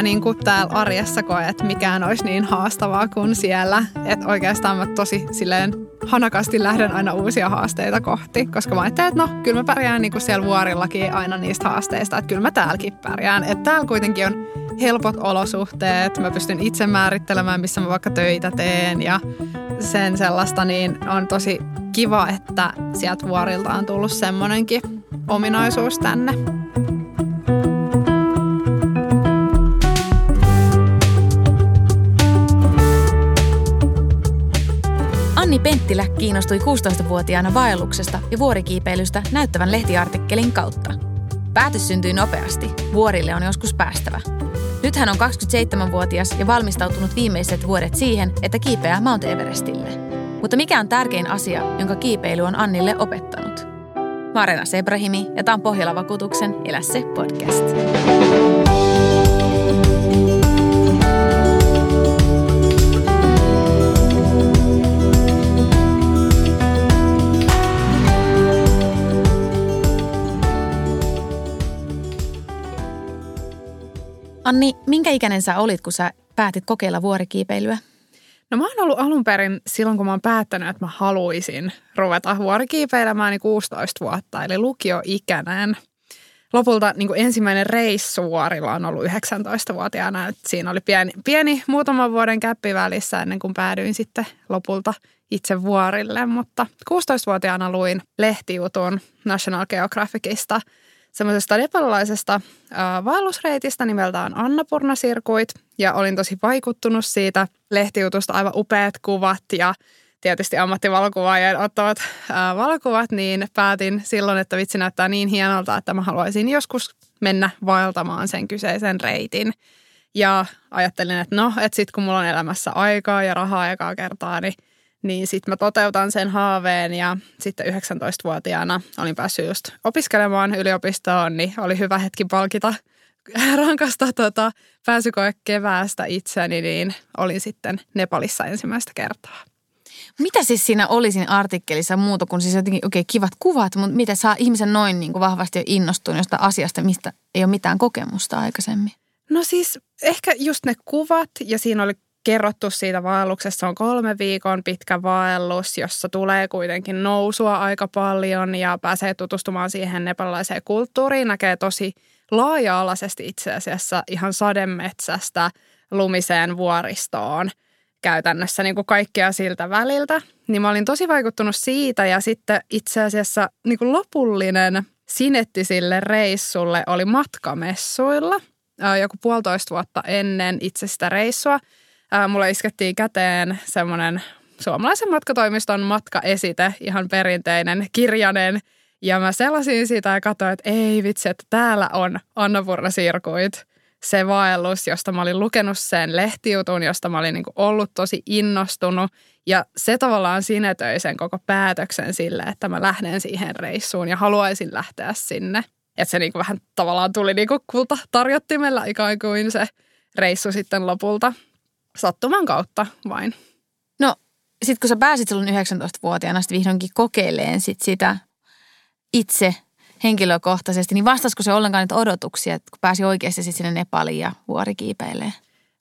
mä niin kuin täällä arjessa koe, että mikään olisi niin haastavaa kuin siellä. Että oikeastaan mä tosi silleen hanakasti lähden aina uusia haasteita kohti, koska mä ajattelen, että no, kyllä mä pärjään niin kuin siellä vuorillakin aina niistä haasteista, että kyllä mä täälläkin pärjään. Että täällä kuitenkin on helpot olosuhteet, mä pystyn itse määrittelemään, missä mä vaikka töitä teen ja sen sellaista, niin on tosi kiva, että sieltä vuorilta on tullut semmoinenkin ominaisuus tänne. Anni Penttilä kiinnostui 16-vuotiaana vaelluksesta ja vuorikiipeilystä näyttävän lehtiartikkelin kautta. Päätös syntyi nopeasti. Vuorille on joskus päästävä. Nyt hän on 27-vuotias ja valmistautunut viimeiset vuodet siihen, että kiipeää Mount Everestille. Mutta mikä on tärkein asia, jonka kiipeily on Annille opettanut? Marena Sebrahimi ja tämä on Pohjola-vakuutuksen Elä se podcast. Anni, minkä ikäinen sä olit, kun sä päätit kokeilla vuorikiipeilyä? No mä oon ollut alun perin silloin, kun mä oon päättänyt, että mä haluaisin ruveta vuorikiipeilemään niin 16 vuotta, eli lukioikäinen. Lopulta niin kuin ensimmäinen reissu vuorilla on ollut 19-vuotiaana. Että siinä oli pieni, pieni muutaman vuoden käppi välissä ennen kuin päädyin sitten lopulta itse vuorille. Mutta 16-vuotiaana luin lehtijutun National Geographicista – semmoisesta nepalilaisesta äh, vaellusreitistä nimeltään Annapurna Sirkuit ja olin tosi vaikuttunut siitä lehtijutusta, aivan upeat kuvat ja tietysti ammattivalokuvaajien ottavat äh, valokuvat, niin päätin silloin, että vitsi näyttää niin hienolta, että mä haluaisin joskus mennä vaeltamaan sen kyseisen reitin. Ja ajattelin, että no, että sitten kun mulla on elämässä aikaa ja rahaa aikaa kertaa, niin – niin sitten mä toteutan sen haaveen ja sitten 19-vuotiaana olin päässyt just opiskelemaan yliopistoon, niin oli hyvä hetki palkita rankasta tota, pääsykoe keväästä itseni, niin olin sitten Nepalissa ensimmäistä kertaa. Mitä siis siinä oli siinä artikkelissa muuta kuin siis jotenkin okay, kivat kuvat, mutta miten saa ihmisen noin niin kuin vahvasti jo innostunut jostain asiasta, mistä ei ole mitään kokemusta aikaisemmin? No siis ehkä just ne kuvat ja siinä oli kerrottu siitä vaelluksesta. Se on kolme viikon pitkä vaellus, jossa tulee kuitenkin nousua aika paljon ja pääsee tutustumaan siihen nepalilaiseen kulttuuriin. Näkee tosi laaja-alaisesti itse asiassa ihan sademetsästä lumiseen vuoristoon käytännössä niin kuin kaikkea siltä väliltä. Niin mä olin tosi vaikuttunut siitä ja sitten itse asiassa niin kuin lopullinen sinetti sille reissulle oli matkamessuilla joku puolitoista vuotta ennen itse sitä reissua – ää, mulle iskettiin käteen semmoinen suomalaisen matkatoimiston matkaesite, ihan perinteinen, kirjanen. Ja mä selasin sitä ja katsoin, että ei vitsi, että täällä on Annapurna Sirkuit, se vaellus, josta mä olin lukenut sen lehtijutun, josta mä olin niin ollut tosi innostunut. Ja se tavallaan sinetöi sen koko päätöksen sille, että mä lähden siihen reissuun ja haluaisin lähteä sinne. Että se niin vähän tavallaan tuli niin kulta tarjottimella ikään kuin se reissu sitten lopulta sattuman kautta vain. No, sitten kun sä pääsit silloin 19-vuotiaana sitten vihdoinkin kokeileen sit sitä itse henkilökohtaisesti, niin vastasiko se ollenkaan niitä odotuksia, että kun pääsi oikeasti sitten sinne Nepaliin ja vuorikiipeilee?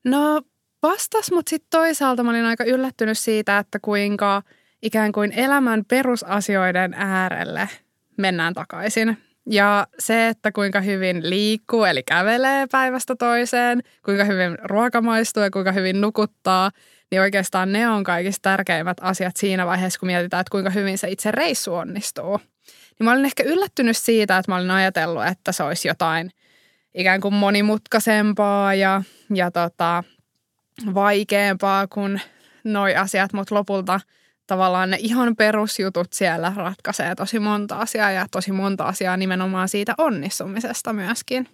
No vastas, mutta sitten toisaalta mä olin aika yllättynyt siitä, että kuinka ikään kuin elämän perusasioiden äärelle mennään takaisin. Ja se, että kuinka hyvin liikkuu, eli kävelee päivästä toiseen, kuinka hyvin ruoka maistuu ja kuinka hyvin nukuttaa, niin oikeastaan ne on kaikista tärkeimmät asiat siinä vaiheessa, kun mietitään, että kuinka hyvin se itse reissu onnistuu. Niin mä olin ehkä yllättynyt siitä, että mä olin ajatellut, että se olisi jotain ikään kuin monimutkaisempaa ja, ja tota, vaikeampaa kuin noi asiat, mutta lopulta – tavallaan ne ihan perusjutut siellä ratkaisee tosi monta asiaa ja tosi monta asiaa nimenomaan siitä onnistumisesta myöskin.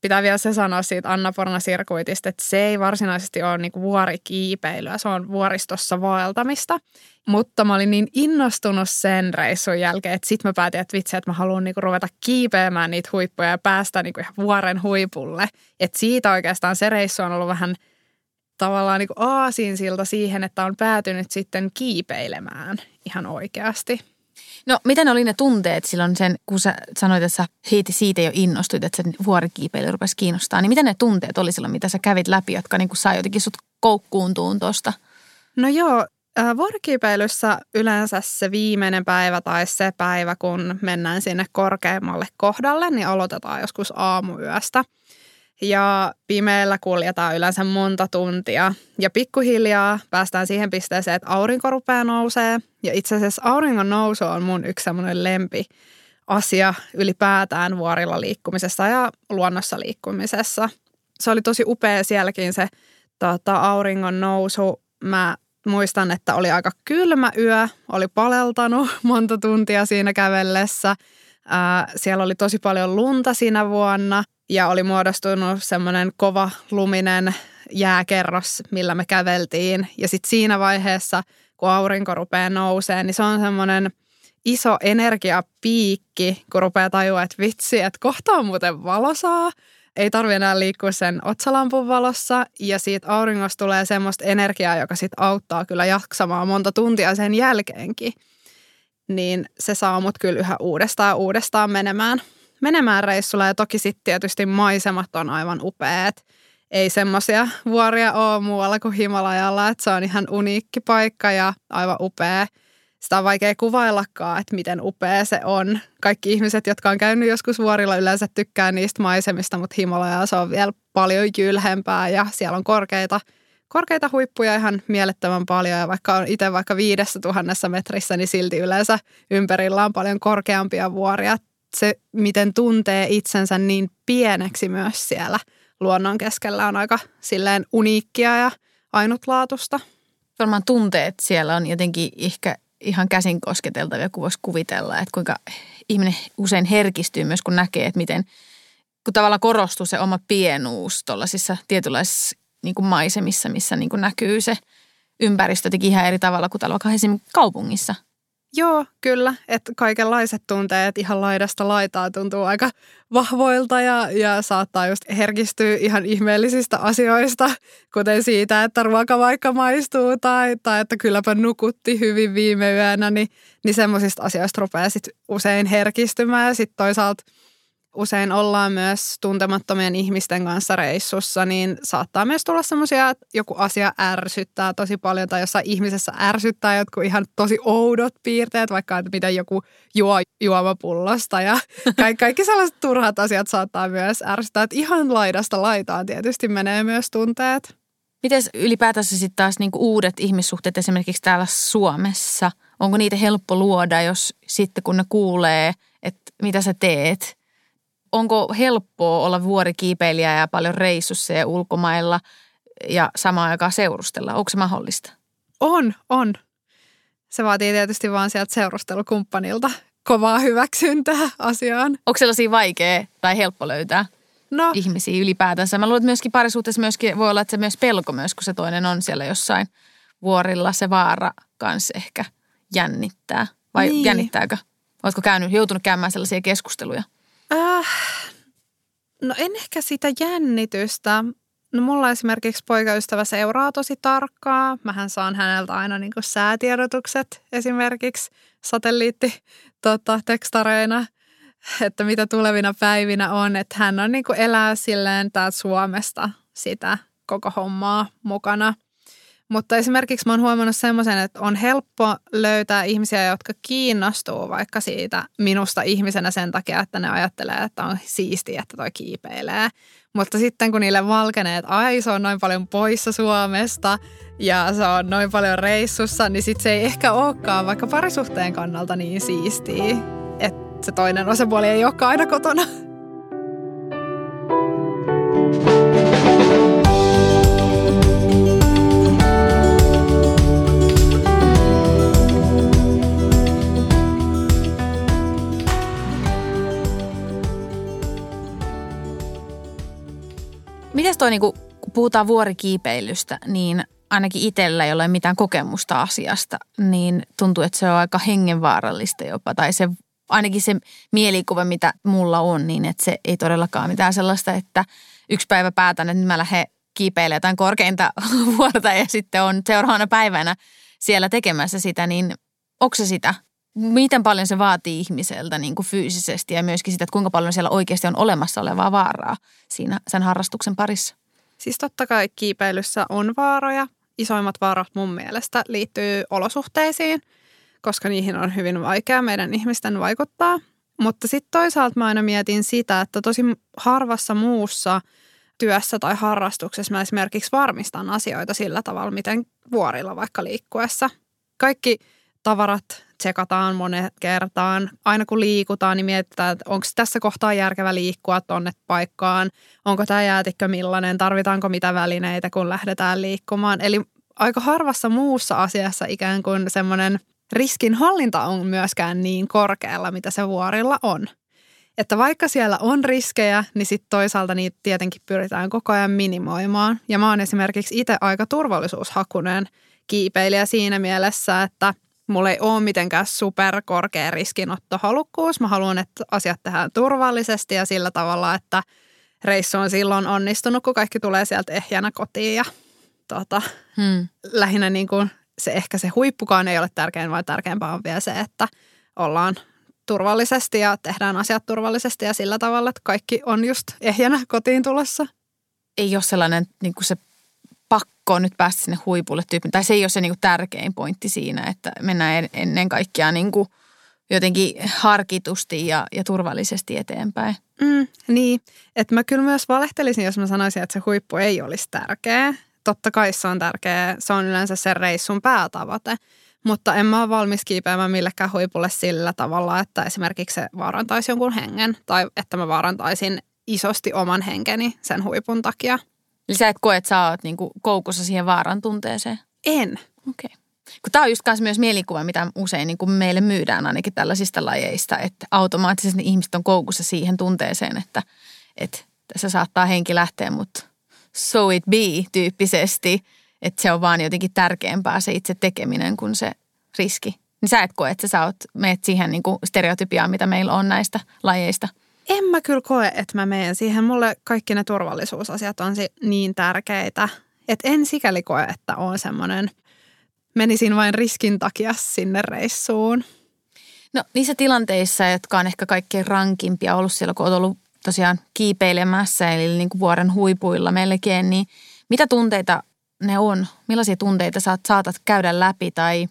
Pitää vielä se sanoa siitä Anna Porna sirkuitista, että se ei varsinaisesti ole niinku vuorikiipeilyä, se on vuoristossa vaeltamista. Mutta mä olin niin innostunut sen reissun jälkeen, että sitten mä päätin, että vitsi, että mä haluan niinku ruveta kiipeämään niitä huippuja ja päästä niinku ihan vuoren huipulle. Että siitä oikeastaan se reissu on ollut vähän – tavallaan niin silta siihen, että on päätynyt sitten kiipeilemään ihan oikeasti. No, miten oli ne tunteet silloin sen, kun sä sanoit, että sä siitä jo innostuit, että se vuorikiipeily rupesi kiinnostaa, niin miten ne tunteet oli silloin, mitä sä kävit läpi, jotka niin sai jotenkin sut koukkuuntuun tuosta? No joo, vuorikiipeilyssä yleensä se viimeinen päivä tai se päivä, kun mennään sinne korkeammalle kohdalle, niin aloitetaan joskus aamuyöstä. Ja pimeällä kuljetaan yleensä monta tuntia ja pikkuhiljaa päästään siihen pisteeseen, että aurinko rupeaa nousee. Ja itse asiassa auringon nousu on mun yksi semmoinen lempi asia ylipäätään vuorilla liikkumisessa ja luonnossa liikkumisessa. Se oli tosi upea sielläkin se tota, auringon nousu. Mä muistan, että oli aika kylmä yö, oli paleltanut monta tuntia siinä kävellessä. Ää, siellä oli tosi paljon lunta siinä vuonna ja oli muodostunut semmoinen kova luminen jääkerros, millä me käveltiin. Ja sitten siinä vaiheessa, kun aurinko rupeaa nousee, niin se on semmoinen iso energiapiikki, kun rupeaa tajua, että vitsi, että kohta on muuten valosaa ei tarvi enää liikkua sen otsalampun valossa ja siitä auringosta tulee semmoista energiaa, joka sitten auttaa kyllä jaksamaan monta tuntia sen jälkeenkin. Niin se saa mut kyllä yhä uudestaan uudestaan menemään, menemään reissulla ja toki sitten tietysti maisemat on aivan upeat. Ei semmoisia vuoria ole muualla kuin Himalajalla, että se on ihan uniikki paikka ja aivan upea – sitä on vaikea kuvaillakaan, että miten upea se on. Kaikki ihmiset, jotka on käynyt joskus vuorilla, yleensä tykkää niistä maisemista, mutta Himalaya se on vielä paljon jylhempää ja siellä on korkeita, korkeita huippuja ihan mielettömän paljon. Ja vaikka on itse vaikka viidessä tuhannessa metrissä, niin silti yleensä ympärillä on paljon korkeampia vuoria. Se, miten tuntee itsensä niin pieneksi myös siellä luonnon keskellä on aika silleen uniikkia ja ainutlaatusta. Varmaan tunteet siellä on jotenkin ehkä ihan käsin kosketeltavia, kun voisi kuvitella, että kuinka ihminen usein herkistyy myös, kun näkee, että miten, kun tavallaan korostuu se oma pienuus tuollaisissa tietynlaisissa niin kuin maisemissa, missä niin kuin näkyy se ympäristö jotenkin ihan eri tavalla kuin täällä esimerkiksi kaupungissa. Joo, kyllä. Että kaikenlaiset tunteet ihan laidasta laitaa tuntuu aika vahvoilta ja, ja saattaa just herkistyä ihan ihmeellisistä asioista, kuten siitä, että ruoka vaikka maistuu tai, tai että kylläpä nukutti hyvin viime yönä, niin, niin semmoisista asioista rupeaa sitten usein herkistymään ja sitten toisaalta – usein ollaan myös tuntemattomien ihmisten kanssa reissussa, niin saattaa myös tulla semmoisia, että joku asia ärsyttää tosi paljon tai jossain ihmisessä ärsyttää jotkut ihan tosi oudot piirteet, vaikka että miten joku juo juomapullosta ja kaikki, kaikki sellaiset turhat asiat saattaa myös ärsyttää, että ihan laidasta laitaan tietysti menee myös tunteet. Miten ylipäätänsä sitten taas niinku uudet ihmissuhteet esimerkiksi täällä Suomessa, onko niitä helppo luoda, jos sitten kun ne kuulee, että mitä sä teet – onko helppoa olla vuorikiipeilijä ja paljon reissussa ja ulkomailla ja samaan aikaan seurustella? Onko se mahdollista? On, on. Se vaatii tietysti vaan sieltä seurustelukumppanilta kovaa hyväksyntää asiaan. Onko sellaisia vaikea tai helppo löytää no. ihmisiä ylipäätänsä? Mä luulen, että myöskin parisuhteessa myöskin voi olla, että se myös pelko myös, kun se toinen on siellä jossain vuorilla. Se vaara kanssa ehkä jännittää. Vai niin. jännittääkö? Oletko käynyt, joutunut käymään sellaisia keskusteluja? Äh, no en ehkä sitä jännitystä. No mulla esimerkiksi poikaystävä seuraa tosi tarkkaa. Mähän saan häneltä aina niin säätiedotukset esimerkiksi satelliitti tota, tekstareina, että mitä tulevina päivinä on. Että hän on niin elää silleen täältä Suomesta sitä koko hommaa mukana – mutta esimerkiksi mä oon huomannut semmoisen, että on helppo löytää ihmisiä, jotka kiinnostuu vaikka siitä minusta ihmisenä sen takia, että ne ajattelee, että on siistiä, että toi kiipeilee. Mutta sitten kun niille valkenee, että ai se on noin paljon poissa Suomesta ja se on noin paljon reissussa, niin sitten se ei ehkä olekaan vaikka parisuhteen kannalta niin siistiä, että se toinen osapuoli ei olekaan aina kotona. Toi, niin kun puhutaan vuorikiipeilystä, niin ainakin itsellä, ei mitään kokemusta asiasta, niin tuntuu, että se on aika hengenvaarallista jopa. Tai se, ainakin se mielikuva, mitä mulla on, niin että se ei todellakaan mitään sellaista, että yksi päivä päätän, että mä lähden kiipeilemään jotain korkeinta vuorta ja sitten on seuraavana päivänä siellä tekemässä sitä, niin onko se sitä? Miten paljon se vaatii ihmiseltä niin kuin fyysisesti ja myöskin sitä, että kuinka paljon siellä oikeasti on olemassa olevaa vaaraa siinä sen harrastuksen parissa? Siis totta kai kiipeilyssä on vaaroja. Isoimmat vaarat mun mielestä liittyy olosuhteisiin, koska niihin on hyvin vaikea meidän ihmisten vaikuttaa. Mutta sitten toisaalta mä aina mietin sitä, että tosi harvassa muussa työssä tai harrastuksessa mä esimerkiksi varmistan asioita sillä tavalla, miten vuorilla vaikka liikkuessa. Kaikki tavarat tsekataan monen kertaan. Aina kun liikutaan, niin mietitään, että onko tässä kohtaa järkevä liikkua tuonne paikkaan. Onko tämä jäätikkö millainen, tarvitaanko mitä välineitä, kun lähdetään liikkumaan. Eli aika harvassa muussa asiassa ikään kuin semmoinen riskinhallinta on myöskään niin korkealla, mitä se vuorilla on. Että vaikka siellä on riskejä, niin sitten toisaalta niitä tietenkin pyritään koko ajan minimoimaan. Ja mä oon esimerkiksi itse aika turvallisuushakunen kiipeilijä siinä mielessä, että – mulla ei ole mitenkään superkorkea riskinottohalukkuus. Mä haluan, että asiat tehdään turvallisesti ja sillä tavalla, että reissu on silloin onnistunut, kun kaikki tulee sieltä ehjänä kotiin. Ja tota, hmm. lähinnä niin kuin se ehkä se huippukaan ei ole tärkein, vaan tärkeämpää on vielä se, että ollaan turvallisesti ja tehdään asiat turvallisesti ja sillä tavalla, että kaikki on just ehjänä kotiin tulossa. Ei ole sellainen niin kuin se pakko nyt päästä sinne huipulle tyypin. Tai se ei ole se niin kuin tärkein pointti siinä, että mennään ennen kaikkea niin kuin jotenkin harkitusti ja, ja turvallisesti eteenpäin. Mm, niin, että mä kyllä myös valehtelisin, jos mä sanoisin, että se huippu ei olisi tärkeä. Totta kai se on tärkeä, se on yleensä se reissun päätavoite. Mutta en mä ole valmis kiipeämään millekään huipulle sillä tavalla, että esimerkiksi se vaarantaisi jonkun hengen tai että mä vaarantaisin isosti oman henkeni sen huipun takia – Eli sä et koe, että sä oot niinku koukussa siihen vaaran tunteeseen? En. Okei. Okay. Kun tämä on just myös mielikuva, mitä usein niin kuin meille myydään ainakin tällaisista lajeista, että automaattisesti ihmiset on koukussa siihen tunteeseen, että, että tässä saattaa henki lähteä, mutta so it be tyyppisesti, että se on vaan jotenkin tärkeämpää se itse tekeminen kuin se riski. Niin sä et koe, että sä oot, meet siihen niin kuin stereotypiaan, mitä meillä on näistä lajeista – en mä kyllä koe, että mä menen siihen. Mulle kaikki ne turvallisuusasiat on niin tärkeitä, että en sikäli koe, että on semmoinen, menisin vain riskin takia sinne reissuun. No niissä tilanteissa, jotka on ehkä kaikkein rankimpia ollut siellä, kun olet ollut tosiaan kiipeilemässä, eli niin kuin vuoren huipuilla melkein, niin mitä tunteita ne on? Millaisia tunteita saat, saatat käydä läpi tai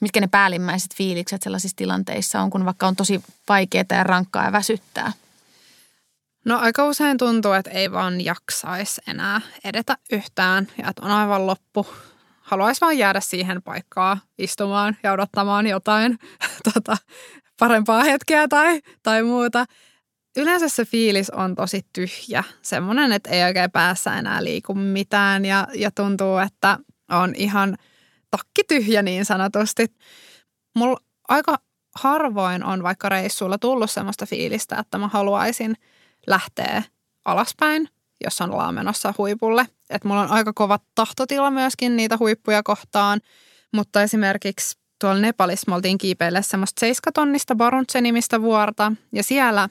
mitkä ne päällimmäiset fiilikset sellaisissa tilanteissa on, kun vaikka on tosi vaikeaa ja rankkaa ja väsyttää? No aika usein tuntuu, että ei vaan jaksaisi enää edetä yhtään ja että on aivan loppu. Haluaisi vaan jäädä siihen paikkaan istumaan ja odottamaan jotain tota, parempaa hetkeä tai, tai muuta. Yleensä se fiilis on tosi tyhjä, semmoinen, että ei oikein päässä enää liiku mitään ja, ja tuntuu, että on ihan takki tyhjä niin sanotusti. Mulla aika harvoin on vaikka reissuilla tullut semmoista fiilistä, että mä haluaisin – lähtee alaspäin, jos ollaan menossa huipulle. Et mulla on aika kova tahtotila myöskin niitä huippuja kohtaan, mutta esimerkiksi tuolla Nepalissa me oltiin kiipeille semmoista seiskatonnista Baruntse-nimistä vuorta ja siellä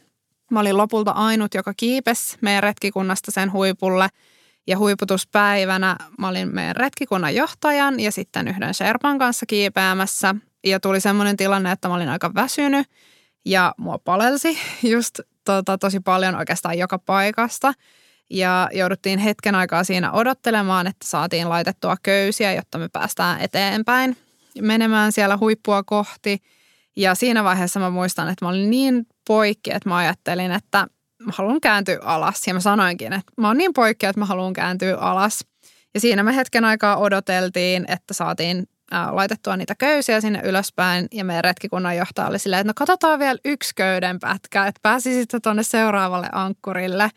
mä olin lopulta ainut, joka kiipes meidän retkikunnasta sen huipulle ja huiputuspäivänä mä olin meidän retkikunnan johtajan ja sitten yhden Sherpan kanssa kiipeämässä ja tuli semmoinen tilanne, että mä olin aika väsynyt ja mua palelsi just tota, tosi paljon oikeastaan joka paikasta. Ja jouduttiin hetken aikaa siinä odottelemaan, että saatiin laitettua köysiä, jotta me päästään eteenpäin menemään siellä huippua kohti. Ja siinä vaiheessa mä muistan, että mä olin niin poikki, että mä ajattelin, että mä haluan kääntyä alas. Ja mä sanoinkin, että mä oon niin poikki, että mä haluan kääntyä alas. Ja siinä me hetken aikaa odoteltiin, että saatiin laitettua niitä köysiä sinne ylöspäin ja meidän retkikunnan johtaja oli silleen, että no katsotaan vielä yksi köyden pätkä, että pääsisit tuonne seuraavalle ankkurille.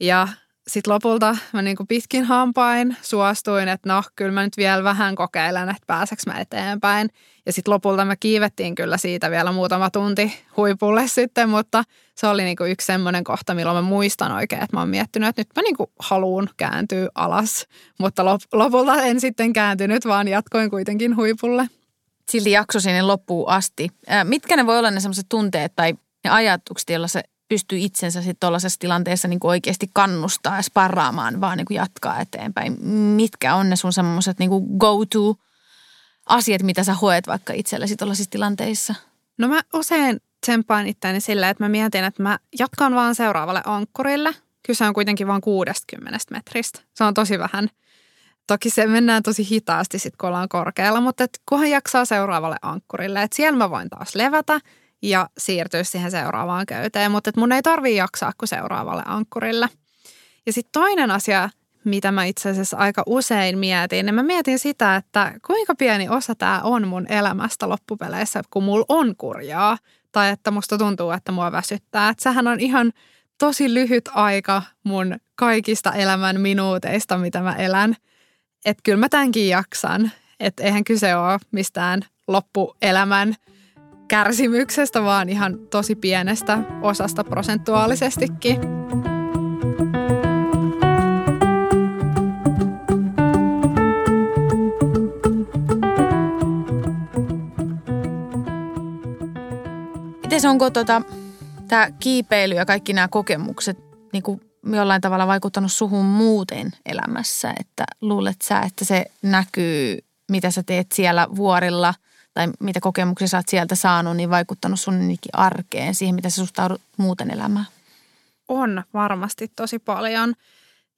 Ja sitten lopulta mä niin pitkin hampain suostuin, että no kyllä mä nyt vielä vähän kokeilen, että pääseks mä eteenpäin. Ja sitten lopulta me kiivettiin kyllä siitä vielä muutama tunti huipulle sitten, mutta se oli niin yksi semmoinen kohta, milloin mä muistan oikein, että mä oon miettinyt, että nyt mä niin haluun kääntyä alas. Mutta lopulta en sitten kääntynyt, vaan jatkoin kuitenkin huipulle. Silti jakso sinne loppuun asti. Mitkä ne voi olla ne semmoiset tunteet tai ne ajatukset, joilla se pystyy itsensä sitten tuollaisessa tilanteessa niin kuin oikeasti kannustaa ja sparraamaan, vaan niin kuin jatkaa eteenpäin. Mitkä on ne sun semmoiset niin go-to asiat, mitä sä hoet vaikka itsellesi tuollaisissa tilanteissa? No mä usein tsemppaan itseäni silleen, että mä mietin, että mä jatkan vaan seuraavalle ankkurille. Kyse on kuitenkin vain 60 metristä. Se on tosi vähän. Toki se mennään tosi hitaasti sitten, kun ollaan korkealla, mutta et kunhan jaksaa seuraavalle ankkurille. Että siellä mä voin taas levätä ja siirtyä siihen seuraavaan köyteen, mutta mun ei tarvii jaksaa kuin seuraavalle ankkurille. Ja sitten toinen asia, mitä mä itse asiassa aika usein mietin, niin mä mietin sitä, että kuinka pieni osa tämä on mun elämästä loppupeleissä, kun mulla on kurjaa tai että musta tuntuu, että mua väsyttää. Että sehän on ihan tosi lyhyt aika mun kaikista elämän minuuteista, mitä mä elän. Että kyllä mä tämänkin jaksan. Että eihän kyse ole mistään loppuelämän kärsimyksestä, vaan ihan tosi pienestä osasta prosentuaalisestikin. Miten onko tota, tämä kiipeily ja kaikki nämä kokemukset niin kuin jollain tavalla vaikuttanut suhun muuten elämässä? Että luulet sä, että se näkyy, mitä sä teet siellä vuorilla tai mitä kokemuksia sä oot sieltä saanut, niin vaikuttanut sun arkeen, siihen, mitä sä suhtaudut muuten elämään? On varmasti tosi paljon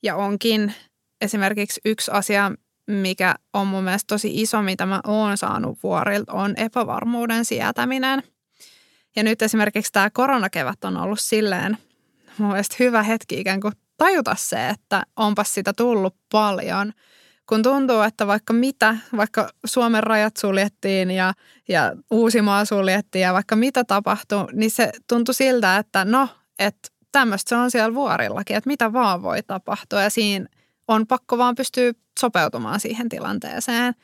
ja onkin esimerkiksi yksi asia, mikä on mun mielestä tosi iso, mitä mä oon saanut vuorilta, on epävarmuuden sietäminen – ja nyt esimerkiksi tämä koronakevät on ollut silleen mun mielestä hyvä hetki ikään kuin tajuta se, että onpas sitä tullut paljon. Kun tuntuu, että vaikka mitä, vaikka Suomen rajat suljettiin ja, ja Uusimaa suljettiin ja vaikka mitä tapahtui, niin se tuntui siltä, että no, että tämmöistä se on siellä vuorillakin, että mitä vaan voi tapahtua ja siinä on pakko vaan pystyä sopeutumaan siihen tilanteeseen.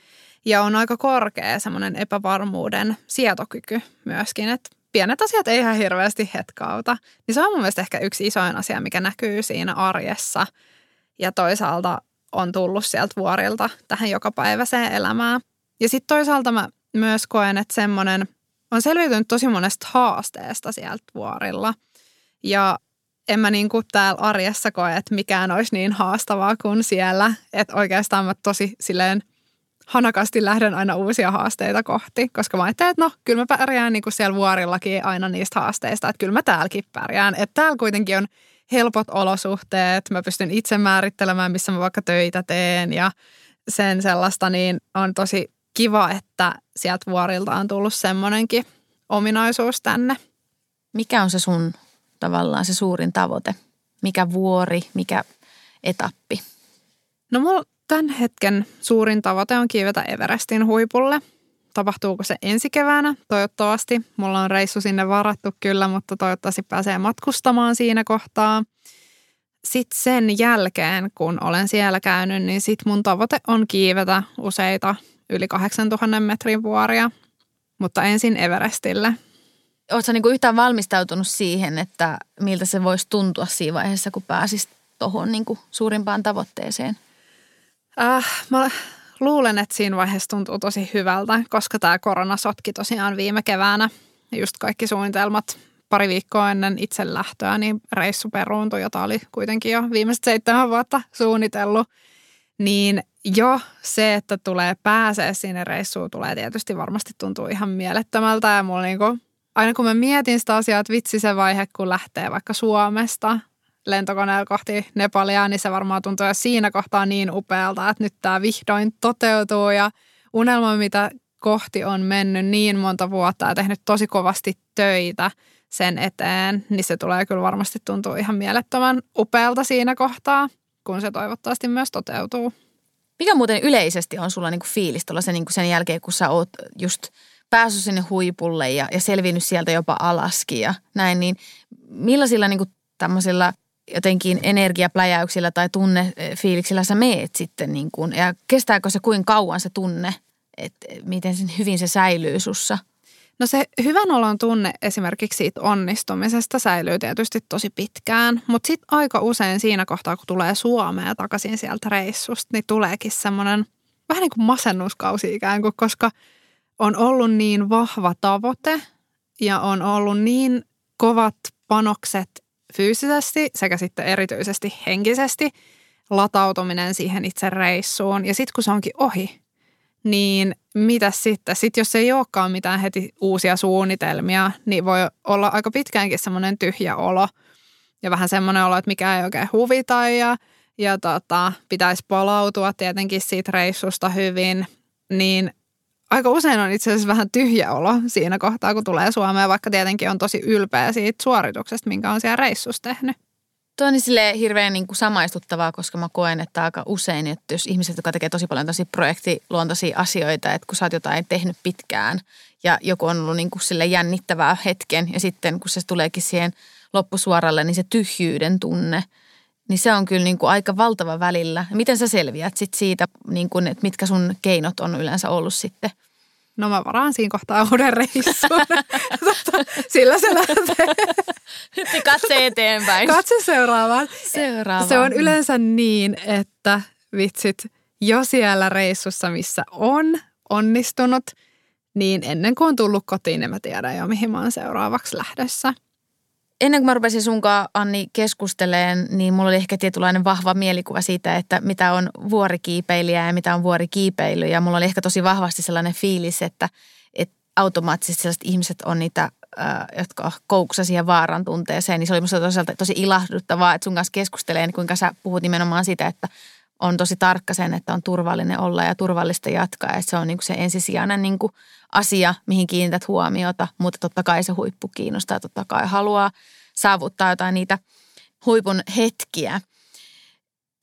Ja on aika korkea semmoinen epävarmuuden sietokyky myöskin, että pienet asiat ei ihan hirveästi hetkauta. Niin se on mun mielestä ehkä yksi isoin asia, mikä näkyy siinä arjessa. Ja toisaalta on tullut sieltä vuorilta tähän jokapäiväiseen elämään. Ja sitten toisaalta mä myös koen, että semmoinen on selviytynyt tosi monesta haasteesta sieltä vuorilla. Ja en mä niin kuin täällä arjessa koe, että mikään olisi niin haastavaa kuin siellä. Että oikeastaan mä tosi silleen – hanakasti lähden aina uusia haasteita kohti, koska mä ajattelen, että no, kyllä mä pärjään niin kuin siellä vuorillakin aina niistä haasteista, että kyllä mä täälläkin pärjään. Että täällä kuitenkin on helpot olosuhteet, mä pystyn itse määrittelemään, missä mä vaikka töitä teen ja sen sellaista, niin on tosi kiva, että sieltä vuorilta on tullut semmoinenkin ominaisuus tänne. Mikä on se sun tavallaan se suurin tavoite? Mikä vuori, mikä etappi? No mulla Tämän hetken suurin tavoite on kiivetä Everestin huipulle. Tapahtuuko se ensi keväänä? Toivottavasti. Mulla on reissu sinne varattu kyllä, mutta toivottavasti pääsee matkustamaan siinä kohtaa. Sitten sen jälkeen, kun olen siellä käynyt, niin sit mun tavoite on kiivetä useita yli 8000 metrin vuoria, mutta ensin Everestille. Oletko niinku yhtään valmistautunut siihen, että miltä se voisi tuntua siinä vaiheessa, kun pääsis tuohon niinku suurimpaan tavoitteeseen? Äh, mä luulen, että siinä vaiheessa tuntuu tosi hyvältä, koska tämä korona sotki tosiaan viime keväänä. Just kaikki suunnitelmat pari viikkoa ennen itse lähtöä, niin reissu peruuntui, jota oli kuitenkin jo viimeiset seitsemän vuotta suunnitellut. Niin jo se, että tulee pääsee sinne reissuun, tulee tietysti varmasti tuntuu ihan mielettömältä. Ja mulla niinku, aina kun mä mietin sitä asiaa, että vitsi se vaihe, kun lähtee vaikka Suomesta lentokoneella kohti Nepalia, niin se varmaan tuntuu jo siinä kohtaa niin upealta, että nyt tämä vihdoin toteutuu ja unelma, mitä kohti on mennyt niin monta vuotta ja tehnyt tosi kovasti töitä sen eteen, niin se tulee kyllä varmasti tuntuu ihan mielettömän upealta siinä kohtaa, kun se toivottavasti myös toteutuu. Mikä muuten yleisesti on sulla niinku fiilis sen, niinku sen jälkeen, kun sä oot just päässyt sinne huipulle ja, ja selvinnyt sieltä jopa alaskin ja näin, niin millaisilla niinku tämmöisillä – jotenkin energiapläjäyksillä tai tunnefiiliksillä sä meet sitten niin kuin, ja kestääkö se kuin kauan se tunne, että miten sen hyvin se säilyy sussa? No se hyvän olon tunne esimerkiksi siitä onnistumisesta säilyy tietysti tosi pitkään, mutta sitten aika usein siinä kohtaa, kun tulee Suomeen takaisin sieltä reissusta, niin tuleekin semmoinen vähän niin kuin masennuskausi ikään kuin, koska on ollut niin vahva tavoite ja on ollut niin kovat panokset fyysisesti sekä sitten erityisesti henkisesti latautuminen siihen itse reissuun. Ja sitten kun se onkin ohi, niin mitä sitten? Sitten jos ei olekaan mitään heti uusia suunnitelmia, niin voi olla aika pitkäänkin semmoinen tyhjä olo. Ja vähän semmoinen olo, että mikä ei oikein huvita ja, ja tota, pitäisi palautua tietenkin siitä reissusta hyvin. Niin aika usein on itse asiassa vähän tyhjä olo siinä kohtaa, kun tulee Suomeen, vaikka tietenkin on tosi ylpeä siitä suorituksesta, minkä on siellä reissussa tehnyt. Tuo on niin hirveän niin kuin samaistuttavaa, koska mä koen, että aika usein, että jos ihmiset, jotka tekee tosi paljon tosi projektiluontoisia asioita, että kun sä oot jotain tehnyt pitkään ja joku on ollut niin kuin sille jännittävää hetken ja sitten kun se tuleekin siihen loppusuoralle, niin se tyhjyyden tunne, niin se on kyllä niin kuin aika valtava välillä. Miten sä selviät sit siitä, niin kuin, että mitkä sun keinot on yleensä ollut sitten – No mä varaan siinä kohtaa uuden reissun. Sillä se lähtee. Nyt katse eteenpäin. Katse seuraavaan. Seuraavaan. Se on yleensä niin, että vitsit, jo siellä reissussa, missä on onnistunut, niin ennen kuin on tullut kotiin, niin mä tiedän jo, mihin mä oon seuraavaksi lähdössä – ennen kuin mä rupesin sunkaan Anni keskusteleen, niin mulla oli ehkä tietynlainen vahva mielikuva siitä, että mitä on vuorikiipeilijä ja mitä on vuorikiipeily. Ja mulla oli ehkä tosi vahvasti sellainen fiilis, että, että automaattisesti sellaiset ihmiset on niitä, jotka koukkussa siihen vaaran tunteeseen. Niin se oli musta tosi ilahduttavaa, että sun kanssa keskustelee, niin kuinka sä puhut nimenomaan siitä, että on tosi tarkka sen, että on turvallinen olla ja turvallista jatkaa. Että se on niin se ensisijainen niin asia, mihin kiinnität huomiota, mutta totta kai se huippu kiinnostaa, totta kai haluaa saavuttaa jotain niitä huipun hetkiä.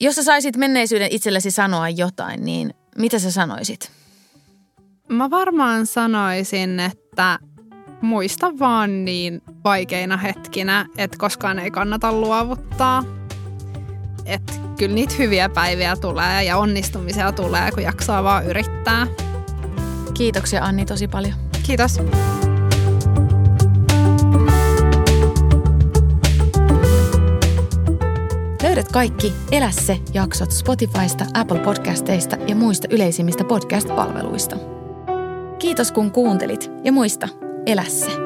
Jos sä saisit menneisyyden itsellesi sanoa jotain, niin mitä sä sanoisit? Mä varmaan sanoisin, että muista vaan niin vaikeina hetkinä, että koskaan ei kannata luovuttaa. Että kyllä niitä hyviä päiviä tulee ja onnistumisia tulee, kun jaksaa vaan yrittää. Kiitoksia Anni tosi paljon. Kiitos. Löydät kaikki Elä se jaksot Spotifysta, Apple Podcasteista ja muista yleisimmistä podcast-palveluista. Kiitos kun kuuntelit ja muista, elä se.